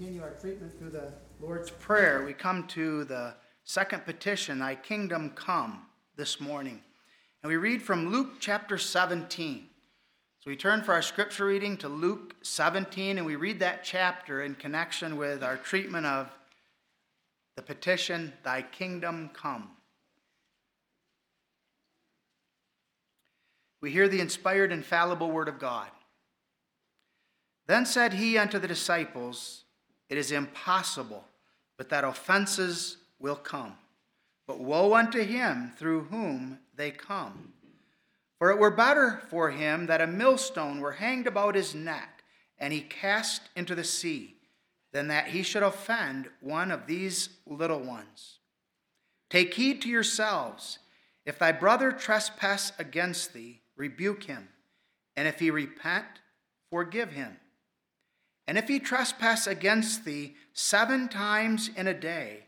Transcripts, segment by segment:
continue our treatment through the Lord's Prayer, we come to the second petition, Thy kingdom come, this morning. And we read from Luke chapter 17. So we turn for our scripture reading to Luke 17, and we read that chapter in connection with our treatment of the petition, Thy kingdom come. We hear the inspired, infallible word of God. Then said he unto the disciples, It is impossible, but that offenses will come. But woe unto him through whom they come. For it were better for him that a millstone were hanged about his neck, and he cast into the sea, than that he should offend one of these little ones. Take heed to yourselves. If thy brother trespass against thee, rebuke him, and if he repent, forgive him. And if he trespass against thee seven times in a day,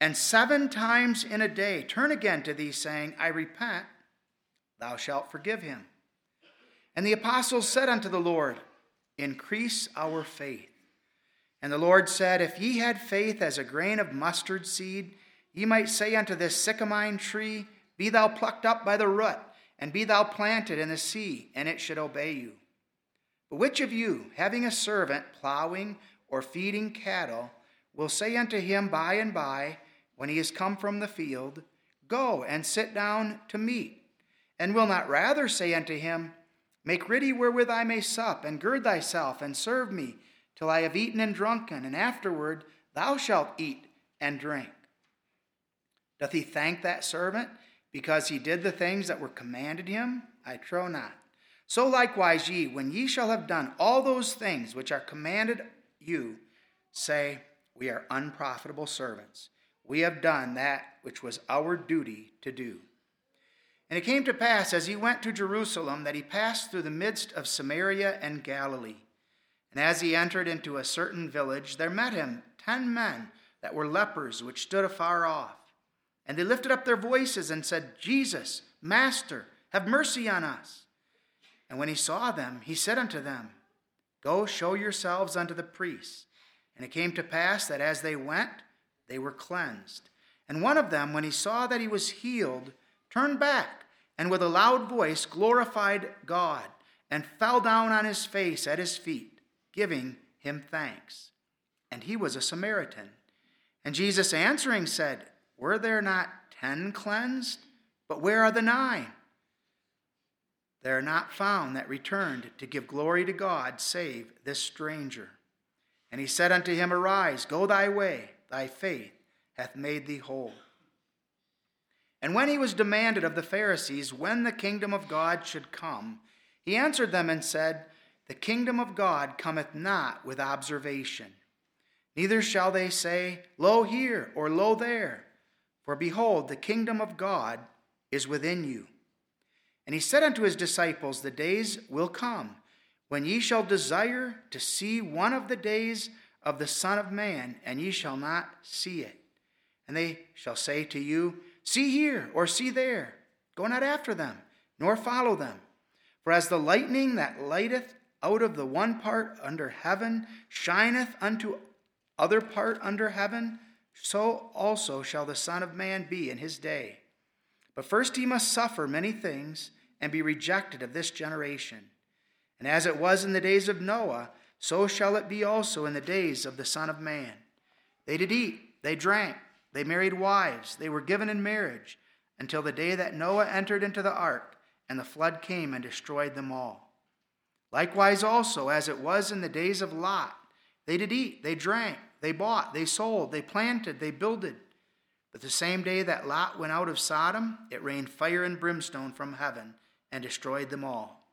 and seven times in a day turn again to thee, saying, I repent, thou shalt forgive him. And the apostles said unto the Lord, Increase our faith. And the Lord said, If ye had faith as a grain of mustard seed, ye might say unto this sycamine tree, Be thou plucked up by the root, and be thou planted in the sea, and it should obey you. But which of you, having a servant plowing or feeding cattle, will say unto him by and by, when he is come from the field, Go and sit down to meat? And will not rather say unto him, Make ready wherewith I may sup, and gird thyself, and serve me, till I have eaten and drunken, and afterward thou shalt eat and drink? Doth he thank that servant because he did the things that were commanded him? I trow not. So likewise, ye, when ye shall have done all those things which are commanded you, say, We are unprofitable servants. We have done that which was our duty to do. And it came to pass, as he went to Jerusalem, that he passed through the midst of Samaria and Galilee. And as he entered into a certain village, there met him ten men that were lepers, which stood afar off. And they lifted up their voices and said, Jesus, Master, have mercy on us. And when he saw them, he said unto them, Go show yourselves unto the priests. And it came to pass that as they went, they were cleansed. And one of them, when he saw that he was healed, turned back, and with a loud voice glorified God, and fell down on his face at his feet, giving him thanks. And he was a Samaritan. And Jesus answering said, Were there not ten cleansed? But where are the nine? They are not found that returned to give glory to God, save this stranger. And he said unto him, Arise, go thy way, thy faith hath made thee whole. And when he was demanded of the Pharisees when the kingdom of God should come, he answered them and said, The kingdom of God cometh not with observation. Neither shall they say, Lo here, or Lo there. For behold, the kingdom of God is within you. And he said unto his disciples, The days will come when ye shall desire to see one of the days of the Son of Man, and ye shall not see it. And they shall say to you, See here, or see there. Go not after them, nor follow them. For as the lightning that lighteth out of the one part under heaven shineth unto other part under heaven, so also shall the Son of Man be in his day. But first he must suffer many things and be rejected of this generation. And as it was in the days of Noah, so shall it be also in the days of the Son of Man. They did eat, they drank, they married wives, they were given in marriage, until the day that Noah entered into the ark, and the flood came and destroyed them all. Likewise, also, as it was in the days of Lot, they did eat, they drank, they bought, they sold, they planted, they builded. But the same day that Lot went out of Sodom, it rained fire and brimstone from heaven and destroyed them all.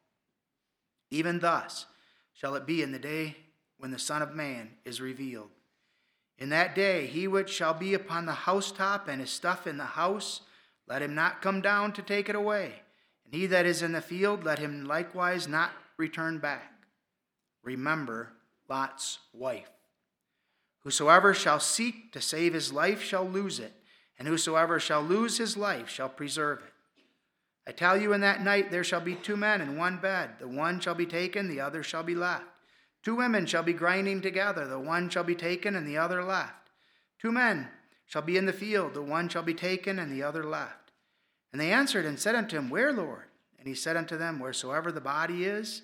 Even thus shall it be in the day when the Son of Man is revealed. In that day, he which shall be upon the housetop and his stuff in the house, let him not come down to take it away. And he that is in the field, let him likewise not return back. Remember Lot's wife. Whosoever shall seek to save his life shall lose it, and whosoever shall lose his life shall preserve it. I tell you, in that night there shall be two men in one bed. The one shall be taken, the other shall be left. Two women shall be grinding together, the one shall be taken and the other left. Two men shall be in the field, the one shall be taken and the other left. And they answered and said unto him, Where, Lord? And he said unto them, Wheresoever the body is,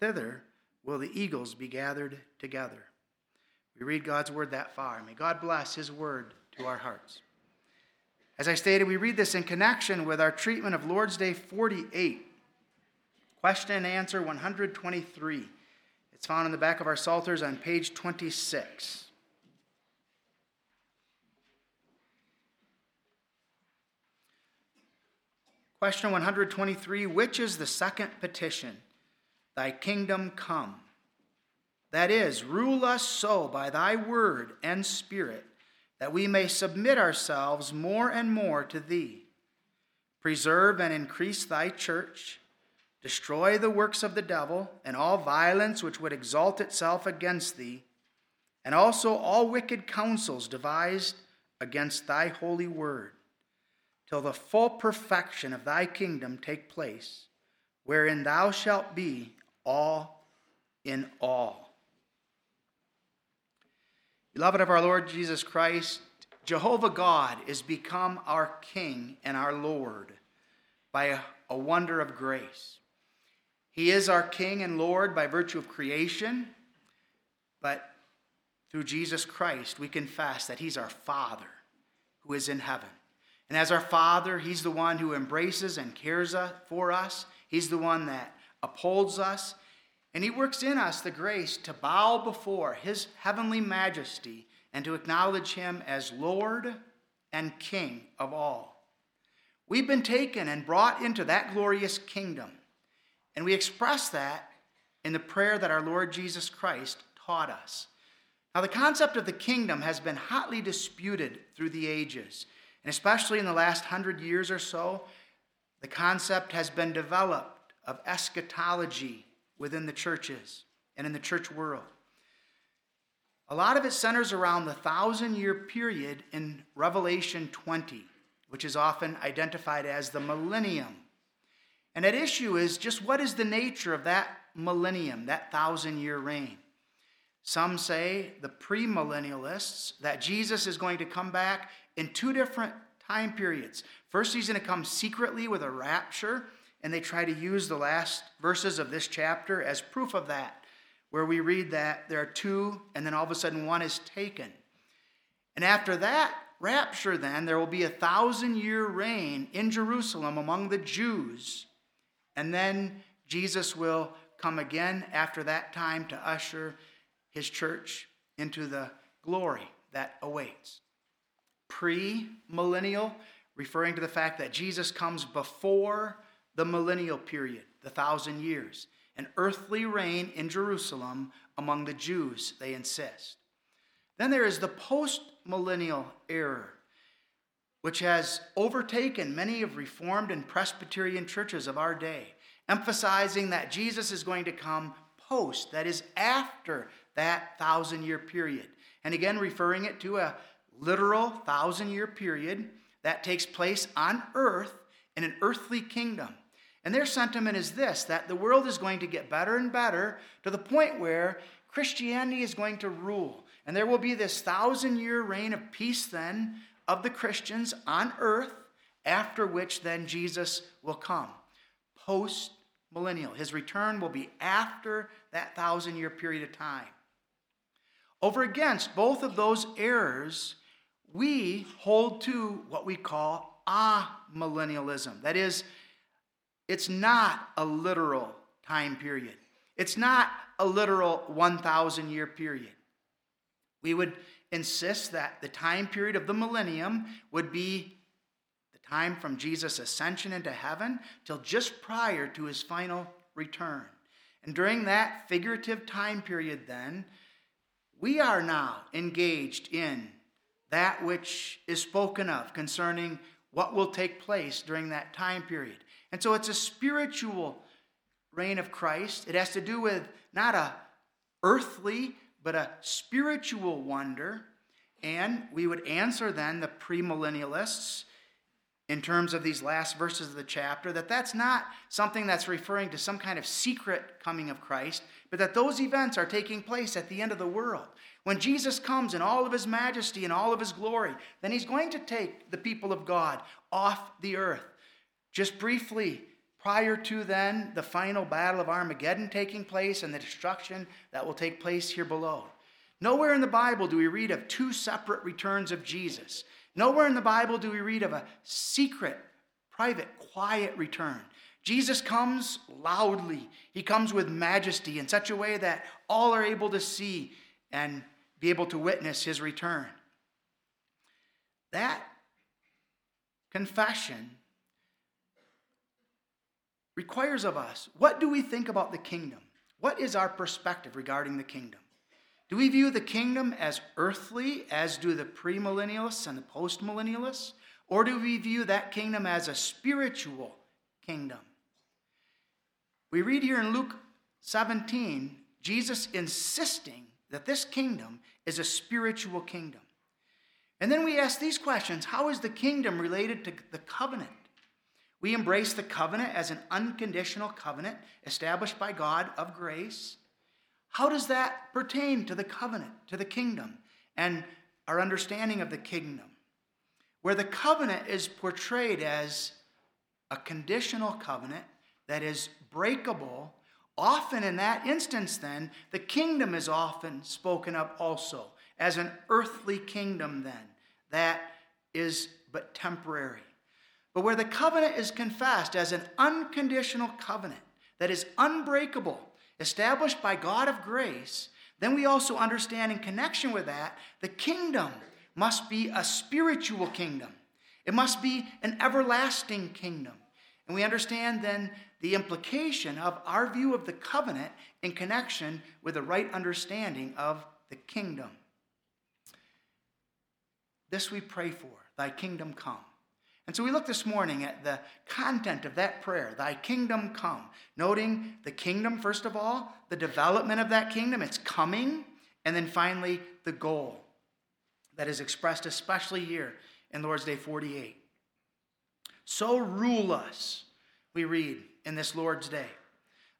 thither will the eagles be gathered together. We read God's word that far. May God bless his word to our hearts. As I stated, we read this in connection with our treatment of Lord's Day 48. Question and answer 123. It's found in the back of our Psalters on page 26. Question 123 Which is the second petition? Thy kingdom come. That is, rule us so by thy word and spirit that we may submit ourselves more and more to thee. Preserve and increase thy church. Destroy the works of the devil and all violence which would exalt itself against thee, and also all wicked counsels devised against thy holy word, till the full perfection of thy kingdom take place, wherein thou shalt be all in all. Beloved of our Lord Jesus Christ, Jehovah God is become our King and our Lord by a, a, wonder of grace. He is our King and Lord by virtue of creation, but through Jesus Christ, we confess that He's our Father who is in heaven. And as our Father, He's the one who embraces and cares uh, for us, He's the one that upholds us, and he works in us the grace to bow before his heavenly majesty and to acknowledge him as Lord and King of all. We've been taken and brought into that glorious kingdom. And we express that in the prayer that our Lord Jesus Christ taught us. Now, the concept of the kingdom has been hotly disputed through the ages, and especially in the last hundred years or so, the concept has been developed of eschatology within the churches and in the church world. A lot of it centers around the thousand year period in Revelation 20, which is often identified as the millennium. And at issue is just what is the nature of that millennium, that thousand year reign? Some say, the premillennialists, that Jesus is going to come back in two different time periods. First, he's going to come secretly with a rapture, and they try to use the last verses of this chapter as proof of that, where we read that there are two, and then all of a sudden one is taken. And after that rapture, then, there will be a thousand year reign in Jerusalem among the Jews. And then Jesus will come again after that time to usher his church into the glory that awaits. Pre millennial, referring to the fact that Jesus comes before the millennial period, the thousand years, an earthly reign in Jerusalem among the Jews, they insist. Then there is the post millennial era, which has overtaken many of Reformed and Presbyterian churches of our day, emphasizing that Jesus is going to come post, that is, after that thousand year period. And again, referring it to a literal thousand year period that takes place on earth in an earthly kingdom. And their sentiment is this that the world is going to get better and better to the point where Christianity is going to rule. And there will be this thousand year reign of peace then of the Christians on earth, after which then Jesus will come. Post millennial. His return will be after that thousand year period of time. Over against both of those errors, we hold to what we call amillennialism. That is, it's not a literal time period. It's not a literal 1,000 year period. We would insist that the time period of the millennium would be the time from Jesus' ascension into heaven till just prior to his final return. And during that figurative time period, then, we are now engaged in that which is spoken of concerning what will take place during that time period. And so it's a spiritual reign of Christ. It has to do with not a earthly, but a spiritual wonder. And we would answer then the premillennialists in terms of these last verses of the chapter, that that's not something that's referring to some kind of secret coming of Christ, but that those events are taking place at the end of the world. When Jesus comes in all of his majesty and all of his glory, then he's going to take the people of God off the earth. Just briefly, prior to then the final battle of Armageddon taking place and the destruction that will take place here below. Nowhere in the Bible do we read of two separate returns of Jesus. Nowhere in the Bible do we read of a secret, private, quiet return. Jesus comes loudly. He comes with majesty in such a way that all are able to see and be able to witness his return. That confession requires of us what do we think about the kingdom? What is our perspective regarding the kingdom? Do we view the kingdom as earthly, as do the premillennialists and the postmillennialists? Or do we view that kingdom as a spiritual kingdom? We read here in Luke 17, Jesus insisting that this kingdom is a spiritual kingdom. And then we ask these questions How is the kingdom related to the covenant? We embrace the covenant as an unconditional covenant established by God of grace. How does that pertain to the covenant, to the kingdom, and our understanding of the kingdom? Where the covenant is portrayed as a conditional covenant that is breakable, often in that instance, then, the kingdom is often spoken of also as an earthly kingdom, then, that is but temporary. But where the covenant is confessed as an unconditional covenant that is unbreakable, established by God of grace, then we also understand in connection with that the kingdom must be a spiritual kingdom. It must be an everlasting kingdom. And we understand then the implication of our view of the covenant in connection with the right understanding of the kingdom. This we pray for, thy kingdom come. And so we look this morning at the content of that prayer, Thy kingdom come. Noting the kingdom, first of all, the development of that kingdom, its coming, and then finally the goal that is expressed especially here in Lord's Day 48. So rule us, we read in this Lord's Day.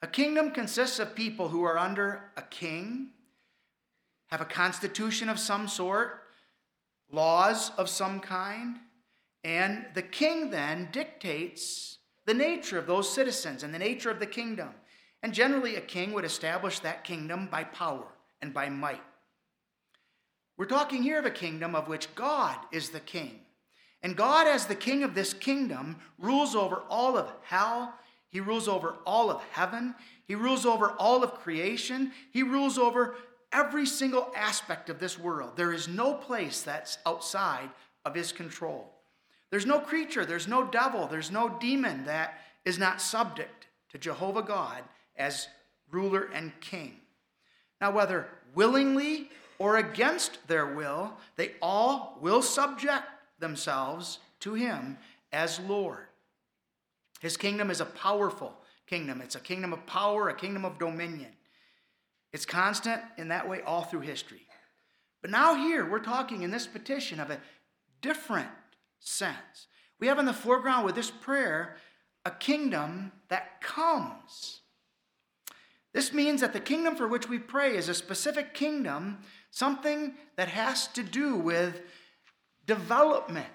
A kingdom consists of people who are under a king, have a constitution of some sort, laws of some kind and the king then dictates the nature of those citizens and the nature of the kingdom. And generally, a king would establish that kingdom by power and by might. We're talking here of a kingdom of which God is the king. And God, as the king of this kingdom, rules over all of hell. He rules over all of heaven. He rules over all of creation. He rules over every single aspect of this world. There is no place that's outside of his control. There's no creature, there's no devil, there's no demon that is not subject to Jehovah God as ruler and king. Now, whether willingly or against their will, they all will subject themselves to him as Lord. His kingdom is a powerful kingdom. It's a kingdom of power, a kingdom of dominion. It's constant in that way all through history. But now, here, we're talking in this petition of a different sense. We have in the foreground with this prayer a kingdom that comes. This means that the kingdom for which we pray is a specific kingdom, something that has to do with development.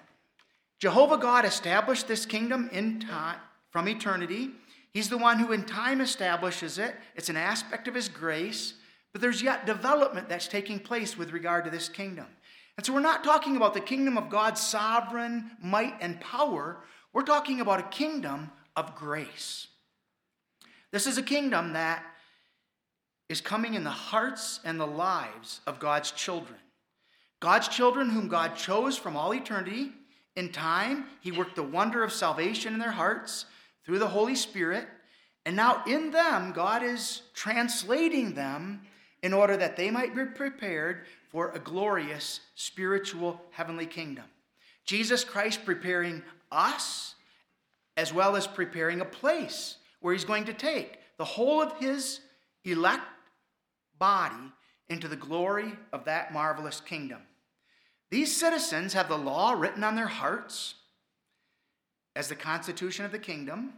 Jehovah God established this kingdom in time from eternity. He's the one who in time establishes it. It's an aspect of his grace, but there's yet development that's taking place with regard to this kingdom. And so we're not talking about the kingdom of God's sovereign might and power. We're talking about a kingdom of grace. This is a kingdom that is coming in the hearts and the lives of God's children. God's children, whom God chose from all eternity. In time, He worked the wonder of salvation in their hearts through the Holy Spirit. And now in them, God is translating them in order that they might be prepared for a glorious spiritual heavenly kingdom. Jesus Christ preparing us as well as preparing a place where he's going to take the whole of his elect body into the glory of that marvelous kingdom. These citizens have the law written on their hearts. as the constitution of the kingdom.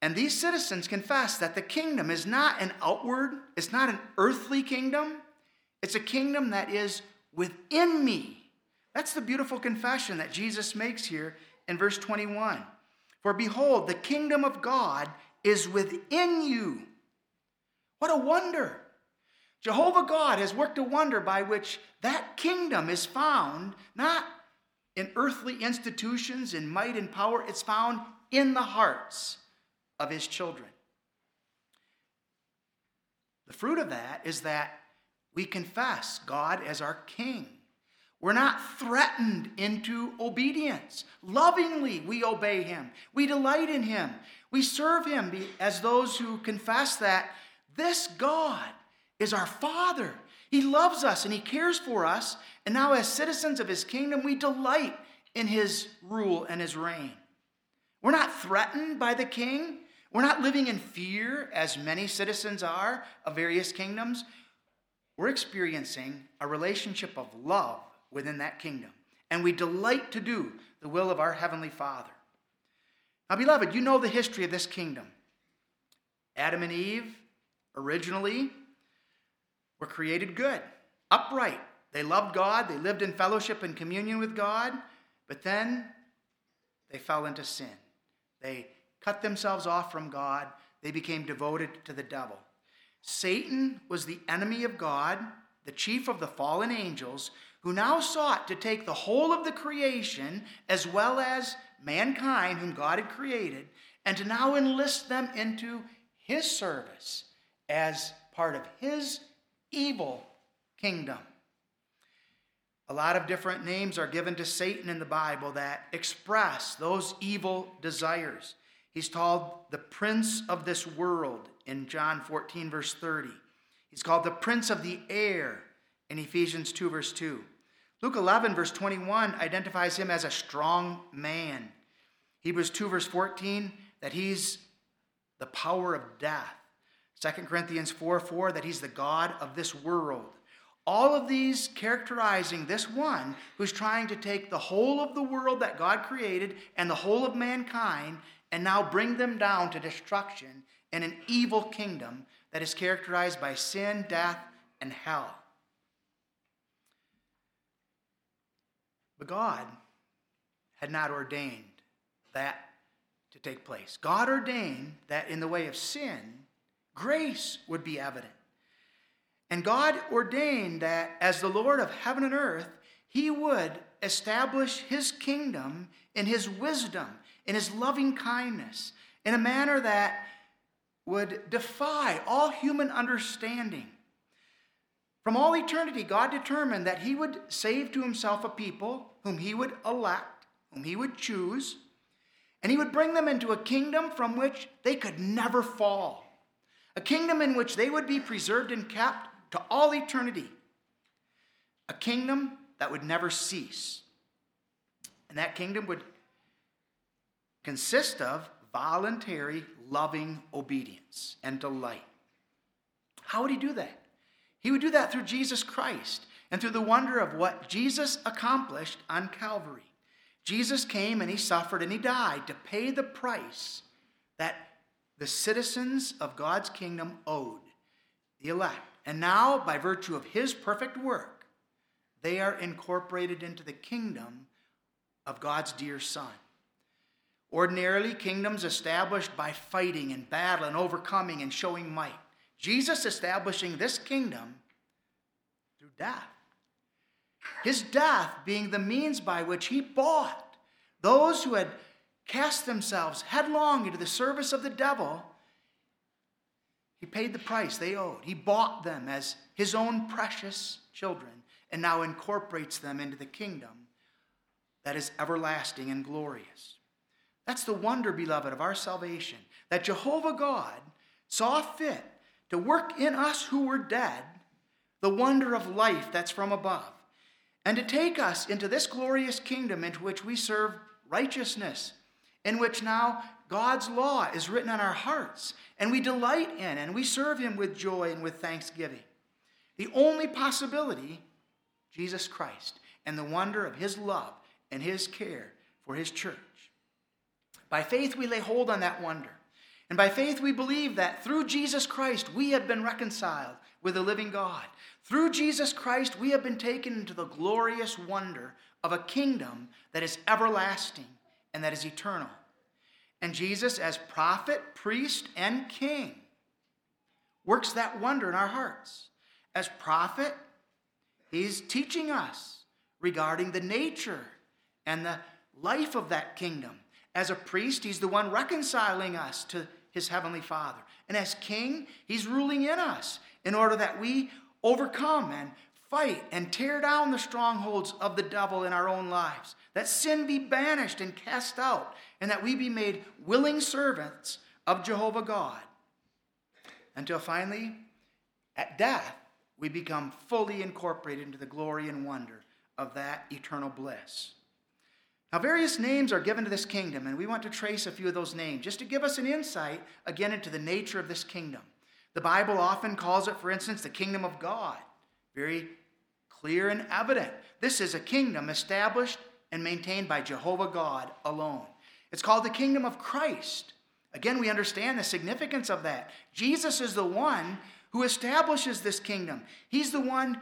And these citizens confess that the kingdom is not an outward, it's not an earthly kingdom, it's a kingdom that is within me. That's the beautiful confession that Jesus makes here in verse 21. For behold, the kingdom of God is within you. What a wonder! Jehovah God has worked a wonder by which that kingdom is found not in earthly institutions, in might and power, it's found in the hearts of his children. The fruit of that is that we confess God as our king. We're not threatened into obedience. Lovingly, we obey him. We delight in him. We serve him as those who confess that this God is our Father. He loves us and he cares for us. And now, as citizens of his kingdom, we delight in his rule and his reign. We're not threatened by the king. We're not living in fear, as many citizens are of various kingdoms. We're experiencing a relationship of love within that kingdom, and we delight to do the will of our Heavenly Father. Now, beloved, you know the history of this kingdom. Adam and Eve originally were created good, upright. They loved God, they lived in fellowship and communion with God, but then they fell into sin. They cut themselves off from God, they became devoted to the devil. Satan was the enemy of God, the chief of the fallen angels, who now sought to take the whole of the creation as well as mankind, whom God had created, and to now enlist them into his service as part of his evil kingdom. A lot of different names are given to Satan in the Bible that express those evil desires. He's called the prince of this world in John 14, verse 30. He's called the prince of the air in Ephesians 2, verse 2. Luke 11, verse 21 identifies him as a strong man. Hebrews 2, verse 14, that he's the power of death. 2 Corinthians 4, 4, that he's the God of this world. All of these characterizing this one who's trying to take the whole of the world that God created and the whole of mankind and now bring them down to destruction in an evil kingdom that is characterized by sin, death, and hell. But God had not ordained that to take place. God ordained that in the way of sin, grace would be evident. And God ordained that as the Lord of heaven and earth, he would establish his kingdom in his wisdom in his loving kindness, in a manner that would defy all human understanding. From all eternity, God determined that he would save to himself a people whom he would elect, whom he would choose, and he would bring them into a kingdom from which they could never fall, a kingdom in which they would be preserved and kept to all eternity, a kingdom that would never cease. And that kingdom would consist of voluntary, loving obedience and delight. How would he do that? He would do that through Jesus Christ and through the wonder of what Jesus accomplished on Calvary. Jesus came and he suffered and he died to pay the price that the citizens of God's kingdom owed, the elect. And now, by virtue of his perfect work, they are incorporated into the kingdom of God's dear Son. Ordinarily, kingdoms established by fighting and battle and overcoming and showing might. Jesus establishing this kingdom through death. His death being the means by which he bought those who had cast themselves headlong into the service of the devil. He paid the price they owed. He bought them as his own precious children and now incorporates them into the kingdom that is everlasting and glorious. That's the wonder, beloved, of our salvation. That Jehovah God saw fit to work in us who were dead the wonder of life that's from above, and to take us into this glorious kingdom into which we serve righteousness, in which now God's law is written on our hearts, and we delight in, and we serve Him with joy and with thanksgiving. The only possibility, Jesus Christ, and the wonder of His love and His care for His church. By faith, we lay hold on that wonder. And by faith, we believe that through Jesus Christ, we have been reconciled with the living God. Through Jesus Christ, we have been taken into the glorious wonder of a kingdom that is everlasting and that is eternal. And Jesus, as prophet, priest, and king, works that wonder in our hearts. As prophet, he's teaching us regarding the nature and the life of that kingdom. As a priest, he's the one reconciling us to his heavenly Father. And as king, he's ruling in us in order that we overcome and fight and tear down the strongholds of the devil in our own lives, that sin be banished and cast out, and that we be made willing servants of Jehovah God. Until finally, at death, we become fully incorporated into the glory and wonder of that eternal bliss. Now, various names are given to this kingdom, and we want to trace a few of those names just to give us an insight, again, into the nature of this kingdom. The Bible often calls it, for instance, the kingdom of God. Very clear and evident. This is a kingdom established and maintained by Jehovah God alone. It's called the kingdom of Christ. Again, we understand the significance of that. Jesus is the one who establishes this kingdom. He's the one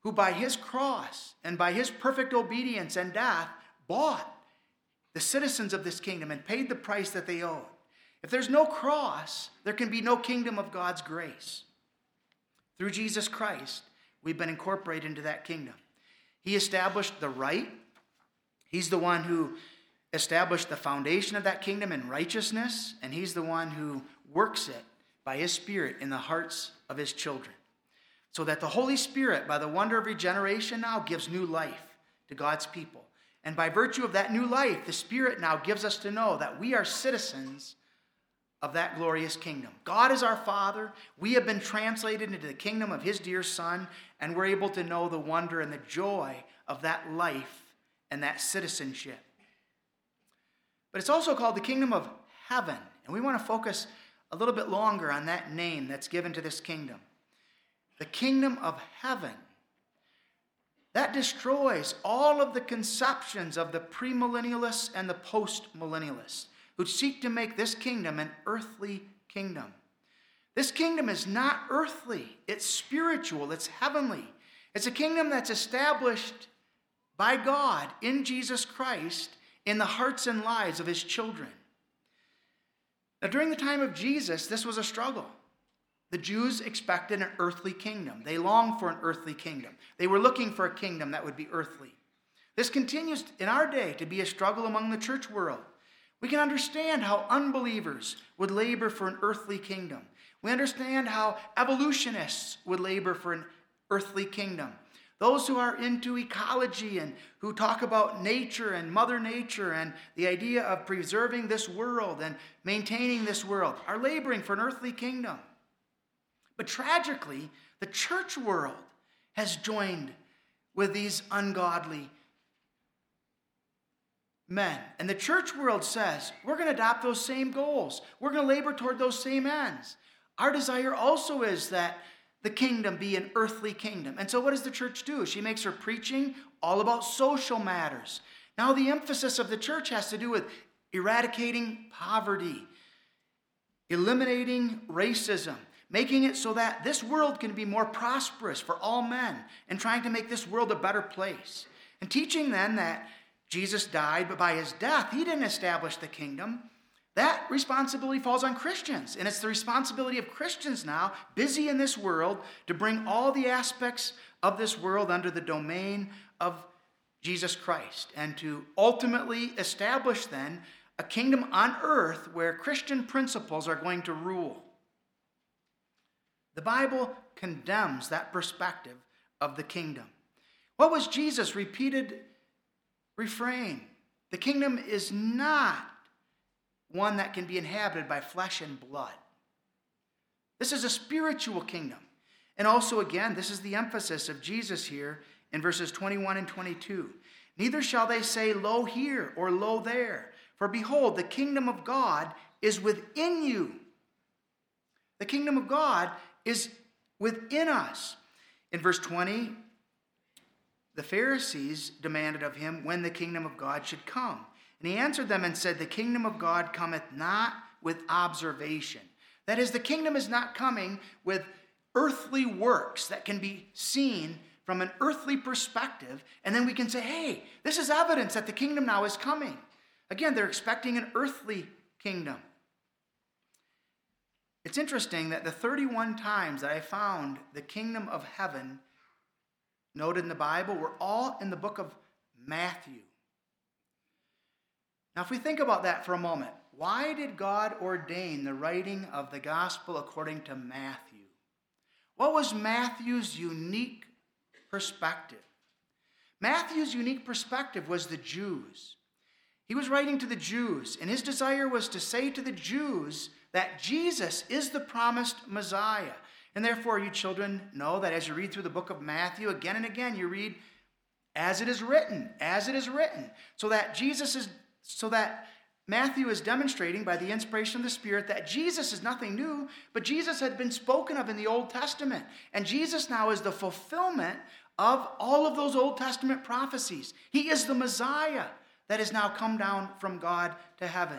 who, by his cross and by his perfect obedience and death, bought the citizens of this kingdom and paid the price that they owed. If there's no cross, there can be no kingdom of God's grace. Through Jesus Christ, We've been incorporated into that kingdom. He established the right. He's the one who established the foundation of that kingdom in righteousness, and He's the one who works it by His Spirit in the hearts of His children. So that the Holy Spirit, by the wonder of regeneration, now gives new life to God's people. And by virtue of that new life, the Spirit now gives us to know that we are citizens of that glorious kingdom. God is our Father. We have been translated into the kingdom of His dear Son, and we're able to know the wonder and the joy of that life and that citizenship. But it's also called the kingdom of heaven, and we want to focus a little bit longer on that name that's given to this kingdom. The kingdom of heaven. That destroys all of the conceptions of the premillennialists and the postmillennialists who seek to make this kingdom an earthly kingdom. This kingdom is not earthly, it's spiritual, it's heavenly. It's a kingdom that's established by God in Jesus Christ in the hearts and lives of his children. Now, during the time of Jesus, this was a struggle. The Jews expected an earthly kingdom. They longed for an earthly kingdom. They were looking for a kingdom that would be earthly. This continues in our day to be a struggle among the church world. We can understand how unbelievers would labor for an earthly kingdom. We understand how evolutionists would labor for an earthly kingdom. Those who are into ecology and who talk about nature and Mother Nature and the idea of preserving this world and maintaining this world are laboring for an earthly kingdom. But tragically, the church world has joined with these ungodly men. And the church world says, we're going to adopt those same goals. We're going to labor toward those same ends. Our desire also is that the kingdom be an earthly kingdom. And so, what does the church do? She makes her preaching all about social matters. Now, the emphasis of the church has to do with eradicating poverty, eliminating racism, making it so that this world can be more prosperous for all men, and trying to make this world a better place. And teaching then that Jesus died, but by his death, he didn't establish the kingdom. That responsibility falls on Christians. And it's the responsibility of Christians now, busy in this world, to bring all the aspects of this world under the domain of Jesus Christ and to ultimately establish then a kingdom on earth where Christian principles are going to rule. The Bible condemns that perspective of the kingdom. What was Jesus' repeated refrain. The kingdom is not one that can be inhabited by flesh and blood. This is a spiritual kingdom. And also, again, this is the emphasis of Jesus here in verses 21 and 22. Neither shall they say, Lo here or Lo there, for behold, the kingdom of God is within you. The kingdom of God is within us. In verse 20, the Pharisees demanded of him when the kingdom of God should come. And he answered them and said, The kingdom of God cometh not with observation. That is, the kingdom is not coming with earthly works that can be seen from an earthly perspective, and then we can say, hey, this is evidence that the kingdom now is coming. Again, they're expecting an earthly kingdom. It's interesting that the 31 times that I found the kingdom of heaven noted in the Bible were all in the book of Matthew. Now, if we think about that for a moment, why did God ordain the writing of the gospel according to Matthew? What was Matthew's unique perspective? Matthew's unique perspective was the Jews. He was writing to the Jews, and his desire was to say to the Jews that Jesus is the promised Messiah. And therefore, you children know that as you read through the book of Matthew, again and again, you read, as it is written, as it is written. So that Jesus is, so that Matthew is demonstrating by the inspiration of the Spirit that Jesus is nothing new, but Jesus had been spoken of in the Old Testament. And Jesus now is the fulfillment of all of those Old Testament prophecies. He is the Messiah that has now come down from God to heaven.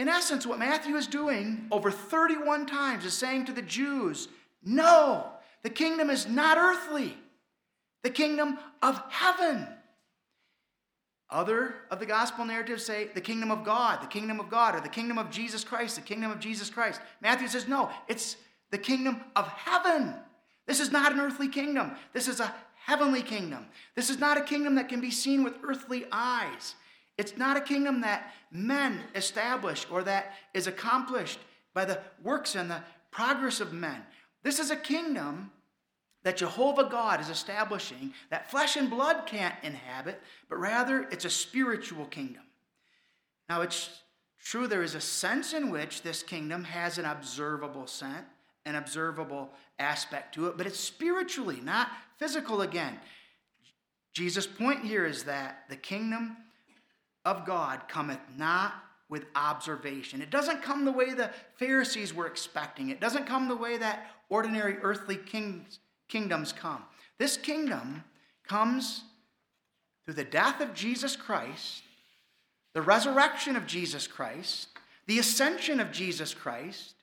In essence, what Matthew is doing over 31 times is saying to the Jews, No, the kingdom is not earthly, the kingdom of heaven. Other of the gospel narratives say the kingdom of God, the kingdom of God, or the kingdom of Jesus Christ, the kingdom of Jesus Christ. Matthew says, No, it's the kingdom of heaven. This is not an earthly kingdom. This is a heavenly kingdom. This is not a kingdom that can be seen with earthly eyes. It's not a kingdom that men establish or that is accomplished by the works and the progress of men. This is a kingdom that Jehovah God is establishing that flesh and blood can't inhabit, but rather it's a spiritual kingdom. Now, it's true there is a sense in which this kingdom has an observable sense, an observable aspect to it, but it's spiritually, not physical again. Jesus' point here is that the kingdom of God cometh not with observation. It doesn't come the way the Pharisees were expecting. It doesn't come the way that ordinary earthly kings, kingdoms come. This kingdom comes through the death of Jesus Christ, the resurrection of Jesus Christ, the ascension of Jesus Christ,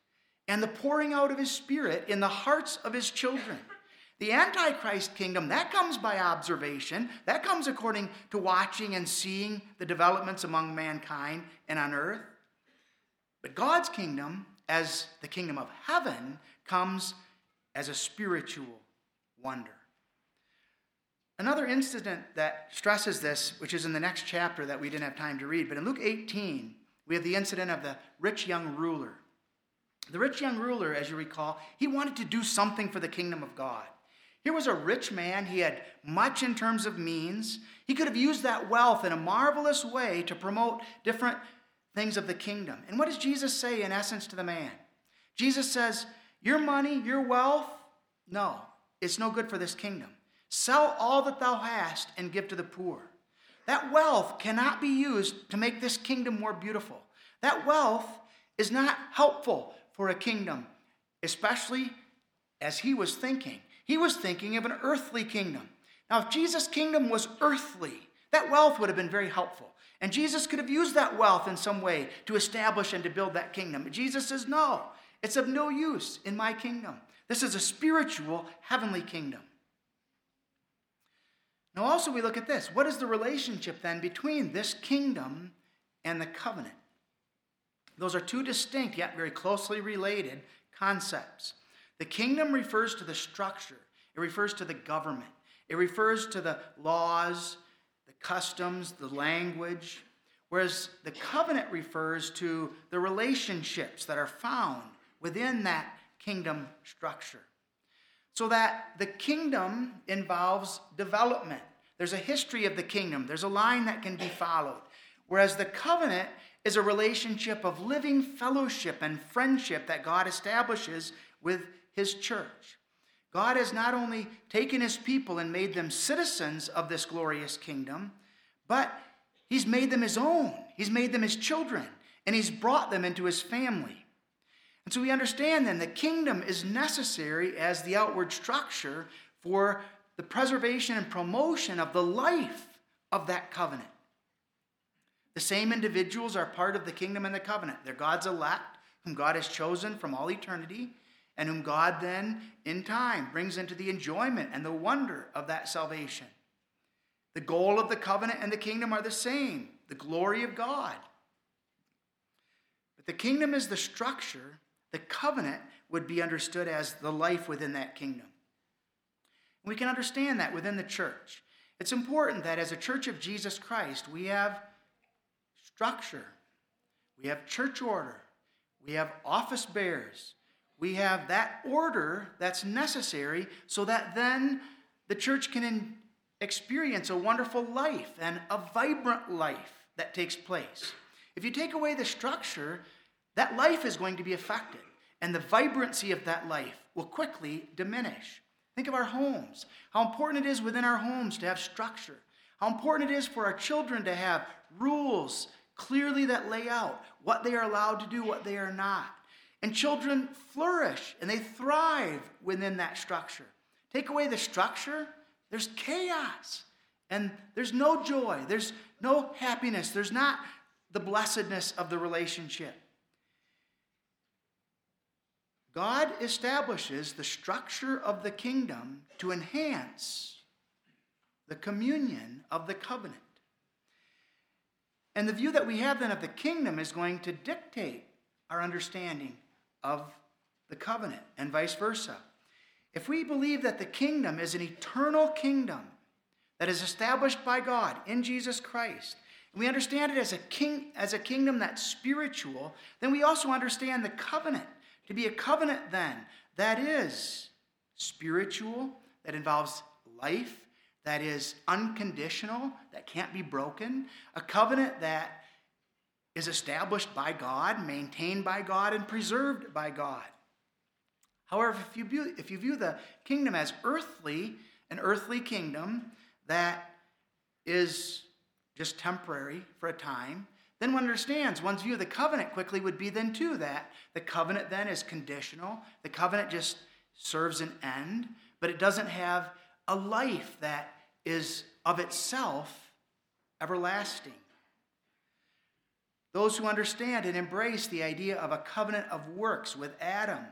and the pouring out of his Spirit in the hearts of his children. The Antichrist kingdom, that comes by observation. That comes according to watching and seeing the developments among mankind and on earth. But God's kingdom, as the kingdom of heaven, comes as a spiritual wonder. Another incident that stresses this, which is in the next chapter that we didn't have time to read, but in Luke 18, we have the incident of the rich young ruler. The rich young ruler, as you recall, he wanted to do something for the kingdom of God. Here was a rich man. He had much in terms of means. He could have used that wealth in a marvelous way to promote different things of the kingdom. And what does Jesus say, in essence, to the man? Jesus says, Your money, your wealth, no, it's no good for this kingdom. Sell all that thou hast and give to the poor. That wealth cannot be used to make this kingdom more beautiful. That wealth is not helpful for a kingdom, especially as he was thinking. He was thinking of an earthly kingdom. Now, if Jesus' kingdom was earthly, that wealth would have been very helpful. And Jesus could have used that wealth in some way to establish and to build that kingdom. But Jesus says, no, it's of no use in my kingdom. This is a spiritual, heavenly kingdom. Now, also, we look at this. What is the relationship then between this kingdom and the covenant? Those are two distinct yet very closely related concepts. The kingdom refers to the structure, it refers to the government, it refers to the laws, the customs, the language, whereas the covenant refers to the relationships that are found within that kingdom structure. So that the kingdom involves development. There's a history of the kingdom, there's a line that can be followed. Whereas the covenant is a relationship of living fellowship and friendship that God establishes with his church. God has not only taken his people and made them citizens of this glorious kingdom, but he's made them his own. He's made them his children, and he's brought them into his family. And so we understand then the kingdom is necessary as the outward structure for the preservation and promotion of the life of that covenant. The same individuals are part of the kingdom and the covenant. They're God's elect, whom God has chosen from all eternity, and whom God then, in time, brings into the enjoyment and the wonder of that salvation. The goal of the covenant and the kingdom are the same the glory of God. But the kingdom is the structure, the covenant would be understood as the life within that kingdom. We can understand that within the church. It's important that as a church of Jesus Christ, we have structure, we have church order, we have office bearers, we have that order that's necessary so that then the church can experience a wonderful life and a vibrant life that takes place. If you take away the structure, that life is going to be affected, and the vibrancy of that life will quickly diminish. Think of our homes, how important it is within our homes to have structure, how important it is for our children to have rules clearly that lay out what they are allowed to do, what they are not. And children flourish and they thrive within that structure. Take away the structure, there's chaos and there's no joy, there's no happiness, there's not the blessedness of the relationship. God establishes the structure of the kingdom to enhance the communion of the covenant. And the view that we have then of the kingdom is going to dictate our understanding of the covenant and vice versa. If we believe that the kingdom is an eternal kingdom that is established by God in Jesus Christ, and we understand it as a king as a kingdom that's spiritual, then we also understand the covenant to be a covenant then that is spiritual, that involves life, that is unconditional, that can't be broken, a covenant that is established by God, maintained by God, and preserved by God. However, if you view, if you view the kingdom as earthly, an earthly kingdom that is just temporary for a time, then one understands one's view of the covenant quickly would be then too that the covenant then is conditional. The covenant just serves an end, but it doesn't have a life that is of itself everlasting. Those who understand and embrace the idea of a covenant of works with Adam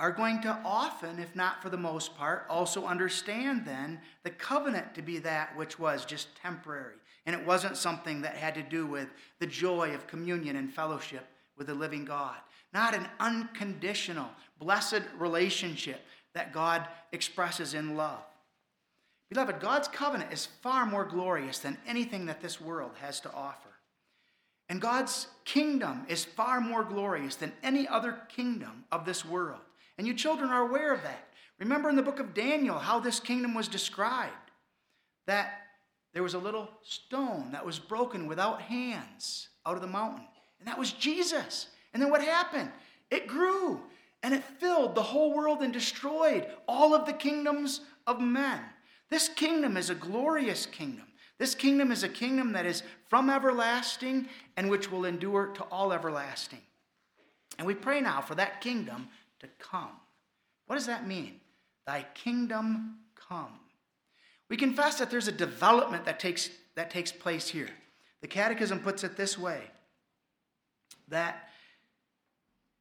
are going to often, if not for the most part, also understand then the covenant to be that which was just temporary. And it wasn't something that had to do with the joy of communion and fellowship with the living God. Not an unconditional, blessed relationship that God expresses in love. Beloved, God's covenant is far more glorious than anything that this world has to offer. And God's kingdom is far more glorious than any other kingdom of this world. And you children are aware of that. Remember in the book of Daniel how this kingdom was described that there was a little stone that was broken without hands out of the mountain. And that was Jesus. And then what happened? It grew and it filled the whole world and destroyed all of the kingdoms of men. This kingdom is a glorious kingdom. This kingdom is a kingdom that is from everlasting and which will endure to all everlasting. And we pray now for that kingdom to come. What does that mean? Thy kingdom come. We confess that there's a development that takes, that takes place here. The Catechism puts it this way that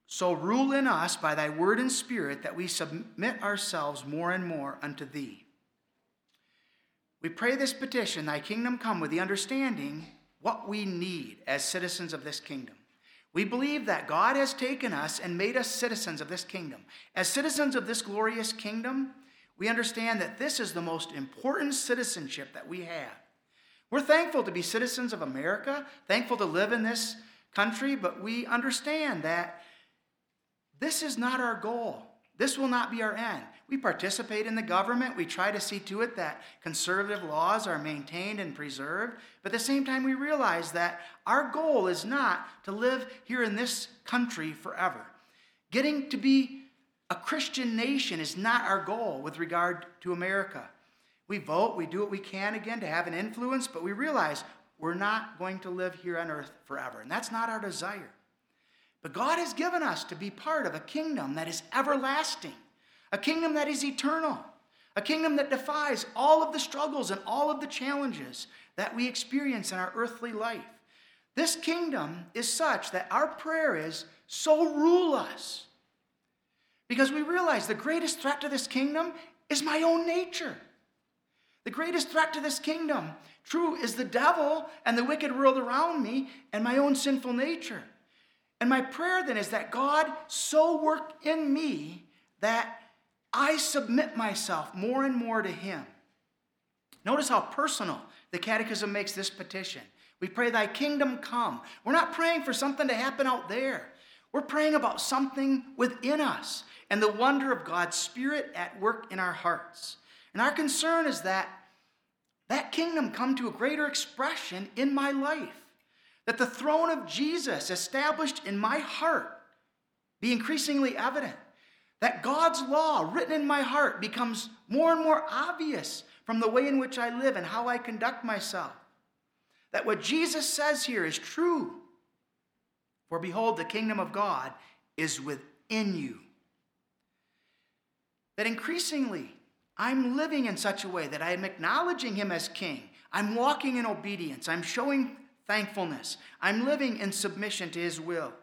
so rule in us by thy word and spirit that we submit ourselves more and more unto thee. We pray this petition, Thy kingdom come, with the understanding what we need as citizens of this kingdom. We believe that God has taken us and made us citizens of this kingdom. As citizens of this glorious kingdom, we understand that this is the most important citizenship that we have. We're thankful to be citizens of America, thankful to live in this country, but we understand that this is not our goal. This will not be our end. We participate in the government. We try to see to it that conservative laws are maintained and preserved. But at the same time, we realize that our goal is not to live here in this country forever. Getting to be a Christian nation is not our goal with regard to America. We vote, we do what we can again to have an influence, but we realize we're not going to live here on earth forever. And that's not our desire. But God has given us to be part of a kingdom that is everlasting, a kingdom that is eternal, a kingdom that defies all of the struggles and all of the challenges that we experience in our earthly life. This kingdom is such that our prayer is, so rule us. Because we realize the greatest threat to this kingdom is my own nature. The greatest threat to this kingdom, true, is the devil and the wicked world around me and my own sinful nature. And my prayer then is that God so work in me that I submit myself more and more to Him. Notice how personal the Catechism makes this petition. We pray, Thy kingdom come. We're not praying for something to happen out there. We're praying about something within us and the wonder of God's Spirit at work in our hearts. And our concern is that that kingdom come to a greater expression in my life. That the throne of Jesus established in my heart be increasingly evident. That God's law written in my heart becomes more and more obvious from the way in which I live and how I conduct myself. That what Jesus says here is true. For behold, the kingdom of God is within you. That increasingly, I'm living in such a way that I am acknowledging Him as King. I'm walking in obedience. I'm showing thankfulness. I'm living in submission to His will.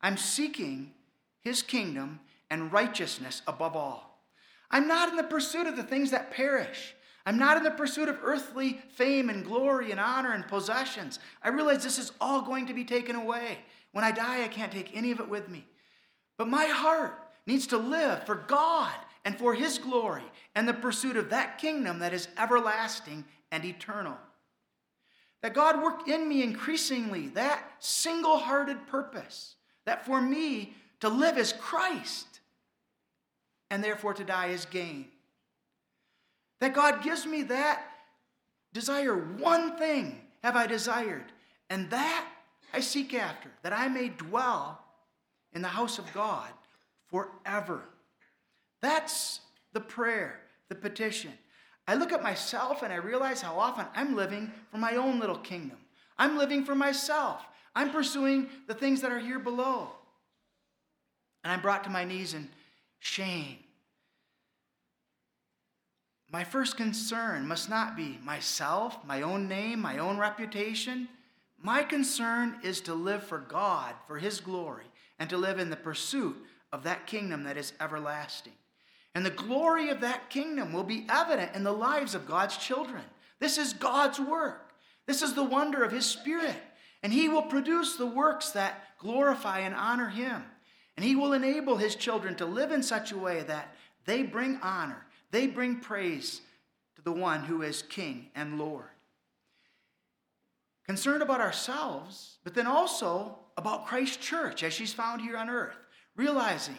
I'm seeking His kingdom and righteousness above all. I'm not in the pursuit of the things that perish. I'm not in the pursuit of earthly fame and glory and honor and possessions. I realize this is all going to be taken away. When I die, I can't take any of it with me. But my heart needs to live for God and for His glory and the pursuit of that kingdom that is everlasting and eternal. That God work in me increasingly that single hearted purpose, that for me to live as Christ and therefore to die is gain. That God gives me that desire. One thing have I desired, and that I seek after, that I may dwell in the house of God forever. That's the prayer, the petition. I look at myself and I realize how often I'm living for my own little kingdom. I'm living for myself. I'm pursuing the things that are here below. And I'm brought to my knees in shame. My first concern must not be myself, my own name, my own reputation. My concern is to live for God, for His glory, and to live in the pursuit of that kingdom that is everlasting. And the glory of that kingdom will be evident in the lives of God's children. This is God's work. This is the wonder of His Spirit. And He will produce the works that glorify and honor Him. And He will enable His children to live in such a way that they bring honor, they bring praise to the one who is King and Lord concerned about ourselves, but then also about Christ's church as she's found here on earth, realizing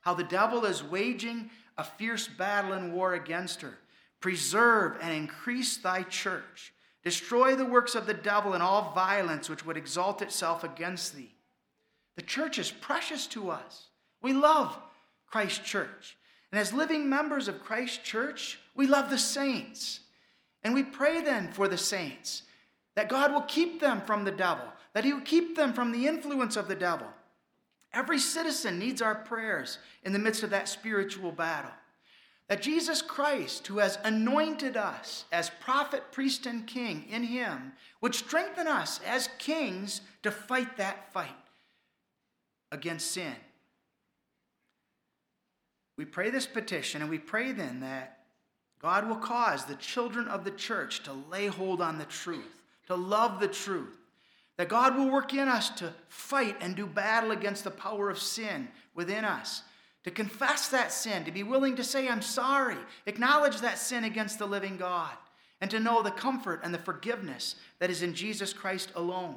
how the devil is waging a fierce battle and war against her. Preserve and increase thy church. Destroy the works of the devil and all violence which would exalt itself against thee. The church is precious to us. We love Christ's church. And as living members of Christ's church, we love the saints. And we pray then for the saints that God will keep them from the devil, that He will keep them from the influence of the devil. Every citizen needs our prayers in the midst of that spiritual battle. That Jesus Christ, who has anointed us as prophet, priest, and king in Him, would strengthen us as kings to fight that fight against sin. We pray this petition, and we pray then that God will cause the children of the church to lay hold on the truth to love the truth. That God will work in us to fight and do battle against the power of sin within us. To confess that sin, to be willing to say, I'm sorry, acknowledge that sin against the living God, and to know the comfort and the forgiveness that is in Jesus Christ alone.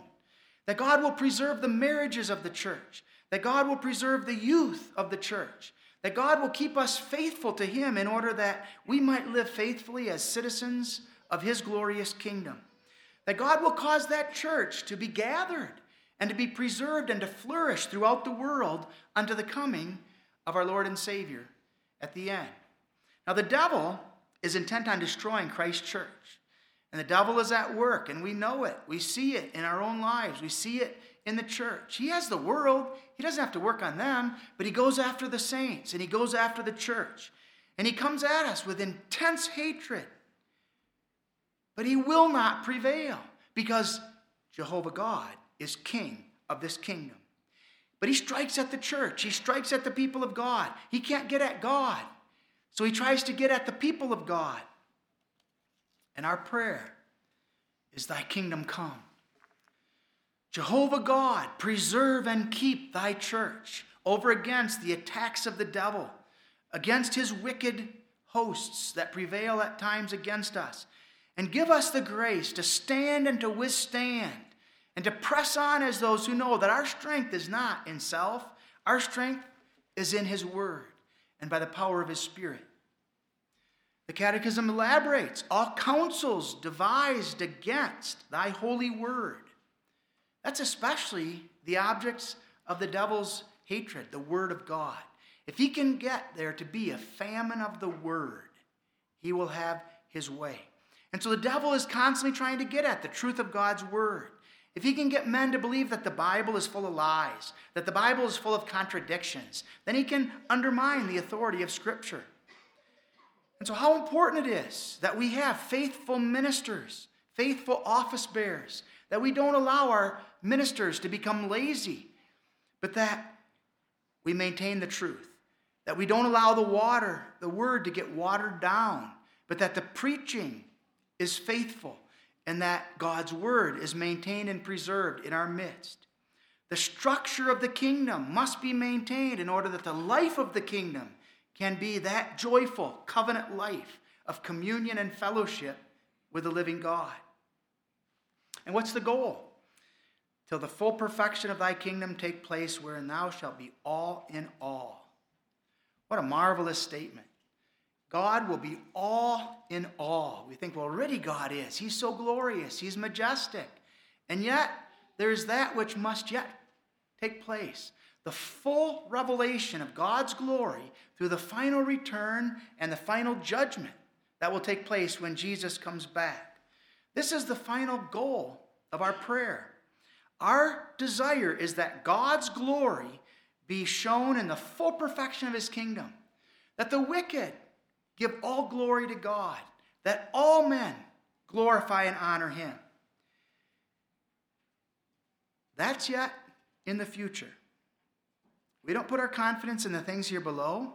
That God will preserve the marriages of the church, that God will preserve the youth of the church, that God will keep us faithful to Him in order that we might live faithfully as citizens of His glorious kingdom that God will cause that church to be gathered and to be preserved and to flourish throughout the world unto the coming of our Lord and Savior at the end. Now, the devil is intent on destroying Christ's church. And the devil is at work, and we know it. We see it in our own lives. We see it in the church. He has the world. He doesn't have to work on them, but he goes after the saints and he goes after the church. And he comes at us with intense hatred but he will not prevail because Jehovah God is king of this kingdom. But he strikes at the church, he strikes at the people of God. He can't get at God. So he tries to get at the people of God. And our prayer is Thy kingdom come. Jehovah God, preserve and keep Thy church over against the attacks of the devil, against his wicked hosts that prevail at times against us. And give us the grace to stand and to withstand and to press on as those who know that our strength is not in self, our strength is in His Word and by the power of His Spirit. The Catechism elaborates all counsels devised against Thy holy Word. That's especially the objects of the devil's hatred, the Word of God. If he can get there to be a famine of the Word, he will have his way. And so the devil is constantly trying to get at the truth of God's Word. If he can get men to believe that the Bible is full of lies, that the Bible is full of contradictions, then he can undermine the authority of Scripture. And so, how important it is that we have faithful ministers, faithful office bearers, that we don't allow our ministers to become lazy, but that we maintain the truth, that we don't allow the water, the word, to get watered down, but that the preaching is faithful and that God's word is maintained and preserved in our midst. The structure of the kingdom must be maintained in order that the life of the kingdom can be that joyful covenant life of communion and fellowship with the living God. And what's the goal? Till the full perfection of thy kingdom take place, wherein thou shalt be all in all. What a marvelous statement. God will be all in all. We think, well, already God is. He's so glorious, He's majestic. And yet, there's that which must yet take place the full revelation of God's glory through the final return and the final judgment that will take place when Jesus comes back. This is the final goal of our prayer. Our desire is that God's glory be shown in the full perfection of his kingdom, that the wicked Give all glory to God, that all men glorify and honor him. That's yet in the future. We don't put our confidence in the things here below.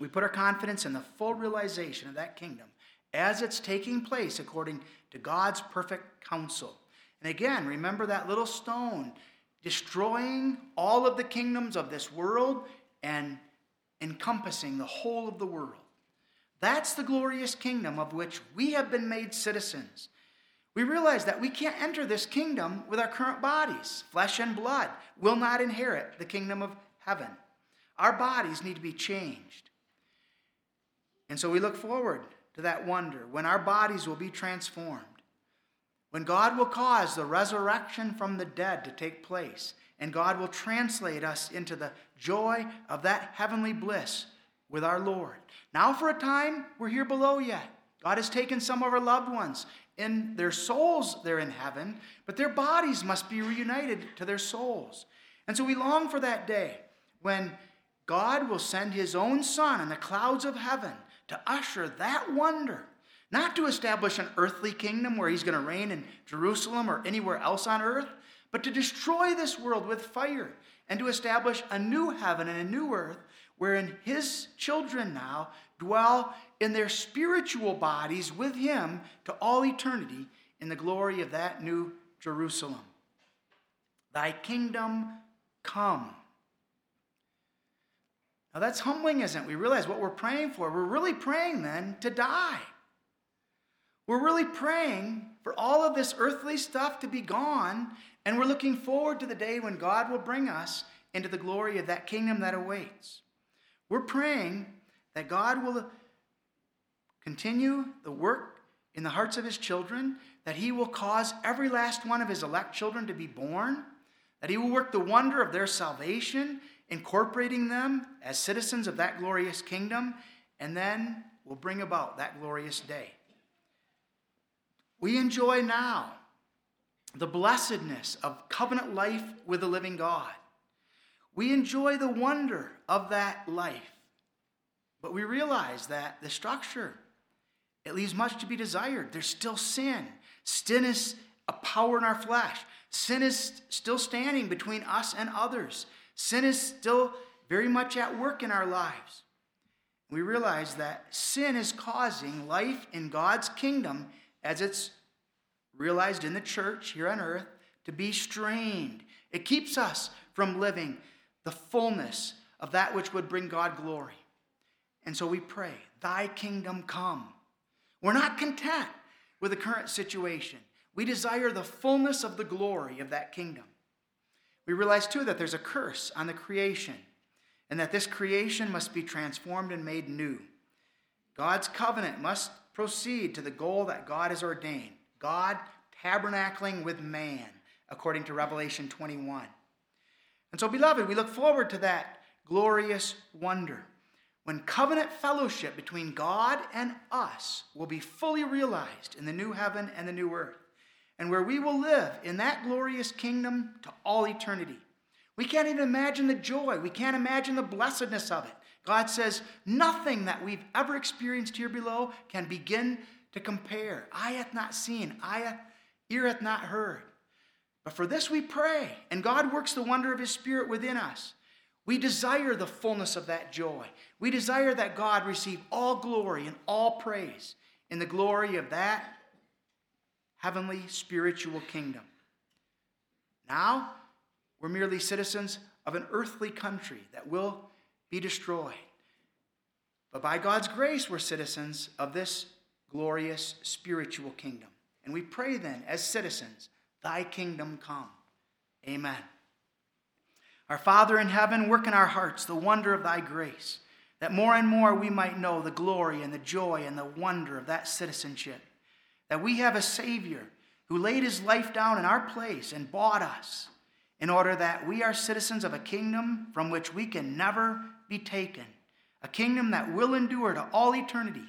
We put our confidence in the full realization of that kingdom as it's taking place according to God's perfect counsel. And again, remember that little stone destroying all of the kingdoms of this world and encompassing the whole of the world. That's the glorious kingdom of which we have been made citizens. We realize that we can't enter this kingdom with our current bodies. Flesh and blood will not inherit the kingdom of heaven. Our bodies need to be changed. And so we look forward to that wonder when our bodies will be transformed, when God will cause the resurrection from the dead to take place, and God will translate us into the joy of that heavenly bliss with our Lord. Now, for a time, we're here below yet. God has taken some of our loved ones. and their souls, they're in heaven, but their bodies must be reunited to their souls. And so we long for that day when God will send his own Son in the clouds of heaven to usher that wonder, not to establish an earthly kingdom where he's going to reign in Jerusalem or anywhere else on earth, but to destroy this world with fire and to establish a new heaven and a new earth wherein his children now dwell in their spiritual bodies with him to all eternity in the glory of that new Jerusalem. Thy kingdom come. Now that's humbling, isn't it? We realize what we're praying for. We're really praying then to die. We're really praying for all of this earthly stuff to be gone, and we're looking forward to the day when God will bring us into the glory of that kingdom that awaits. We're praying that God will continue the work in the hearts of his children, that he will cause every last one of his elect children to be born, that he will work the wonder of their salvation, incorporating them as citizens of that glorious kingdom, and then will bring about that glorious day. We enjoy now the blessedness of covenant life with the living God. We enjoy the wonder of that life. But we realize that the structure, it leaves much to be desired. There's still sin. Sin is a power in our flesh. Sin is still standing between us and others. Sin is still very much at work in our lives. We realize that sin is causing life in God's kingdom as it's realized in the church here on earth to be strained. It keeps us from living the fullness of that which would bring God glory. And so we pray, Thy kingdom come. We're not content with the current situation. We desire the fullness of the glory of that kingdom. We realize too that there's a curse on the creation and that this creation must be transformed and made new. God's covenant must proceed to the goal that God has ordained God tabernacling with man, according to Revelation 21. And so, beloved, we look forward to that glorious wonder when covenant fellowship between God and us will be fully realized in the new heaven and the new earth, and where we will live in that glorious kingdom to all eternity. We can't even imagine the joy, we can't imagine the blessedness of it. God says, nothing that we've ever experienced here below can begin to compare. Eye hath not seen, eye ear hath not heard. But for this we pray, and God works the wonder of His Spirit within us. We desire the fullness of that joy. We desire that God receive all glory and all praise in the glory of that heavenly spiritual kingdom. Now, we're merely citizens of an earthly country that will be destroyed. But by God's grace, we're citizens of this glorious spiritual kingdom. And we pray then, as citizens, Thy kingdom come. Amen. Our Father in heaven, work in our hearts the wonder of Thy grace, that more and more we might know the glory and the joy and the wonder of that citizenship. That we have a Savior who laid His life down in our place and bought us in order that we are citizens of a kingdom from which we can never be taken, a kingdom that will endure to all eternity,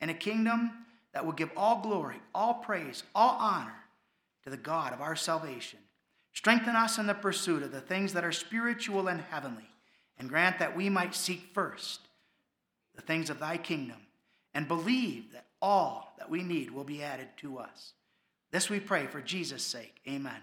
and a kingdom that will give all glory, all praise, all honor to the God of our salvation. Strengthen us in the pursuit of the things that are spiritual and heavenly, and grant that we might seek first the things of thy kingdom and believe that all that we need will be added to us. This we pray for Jesus' sake. Amen.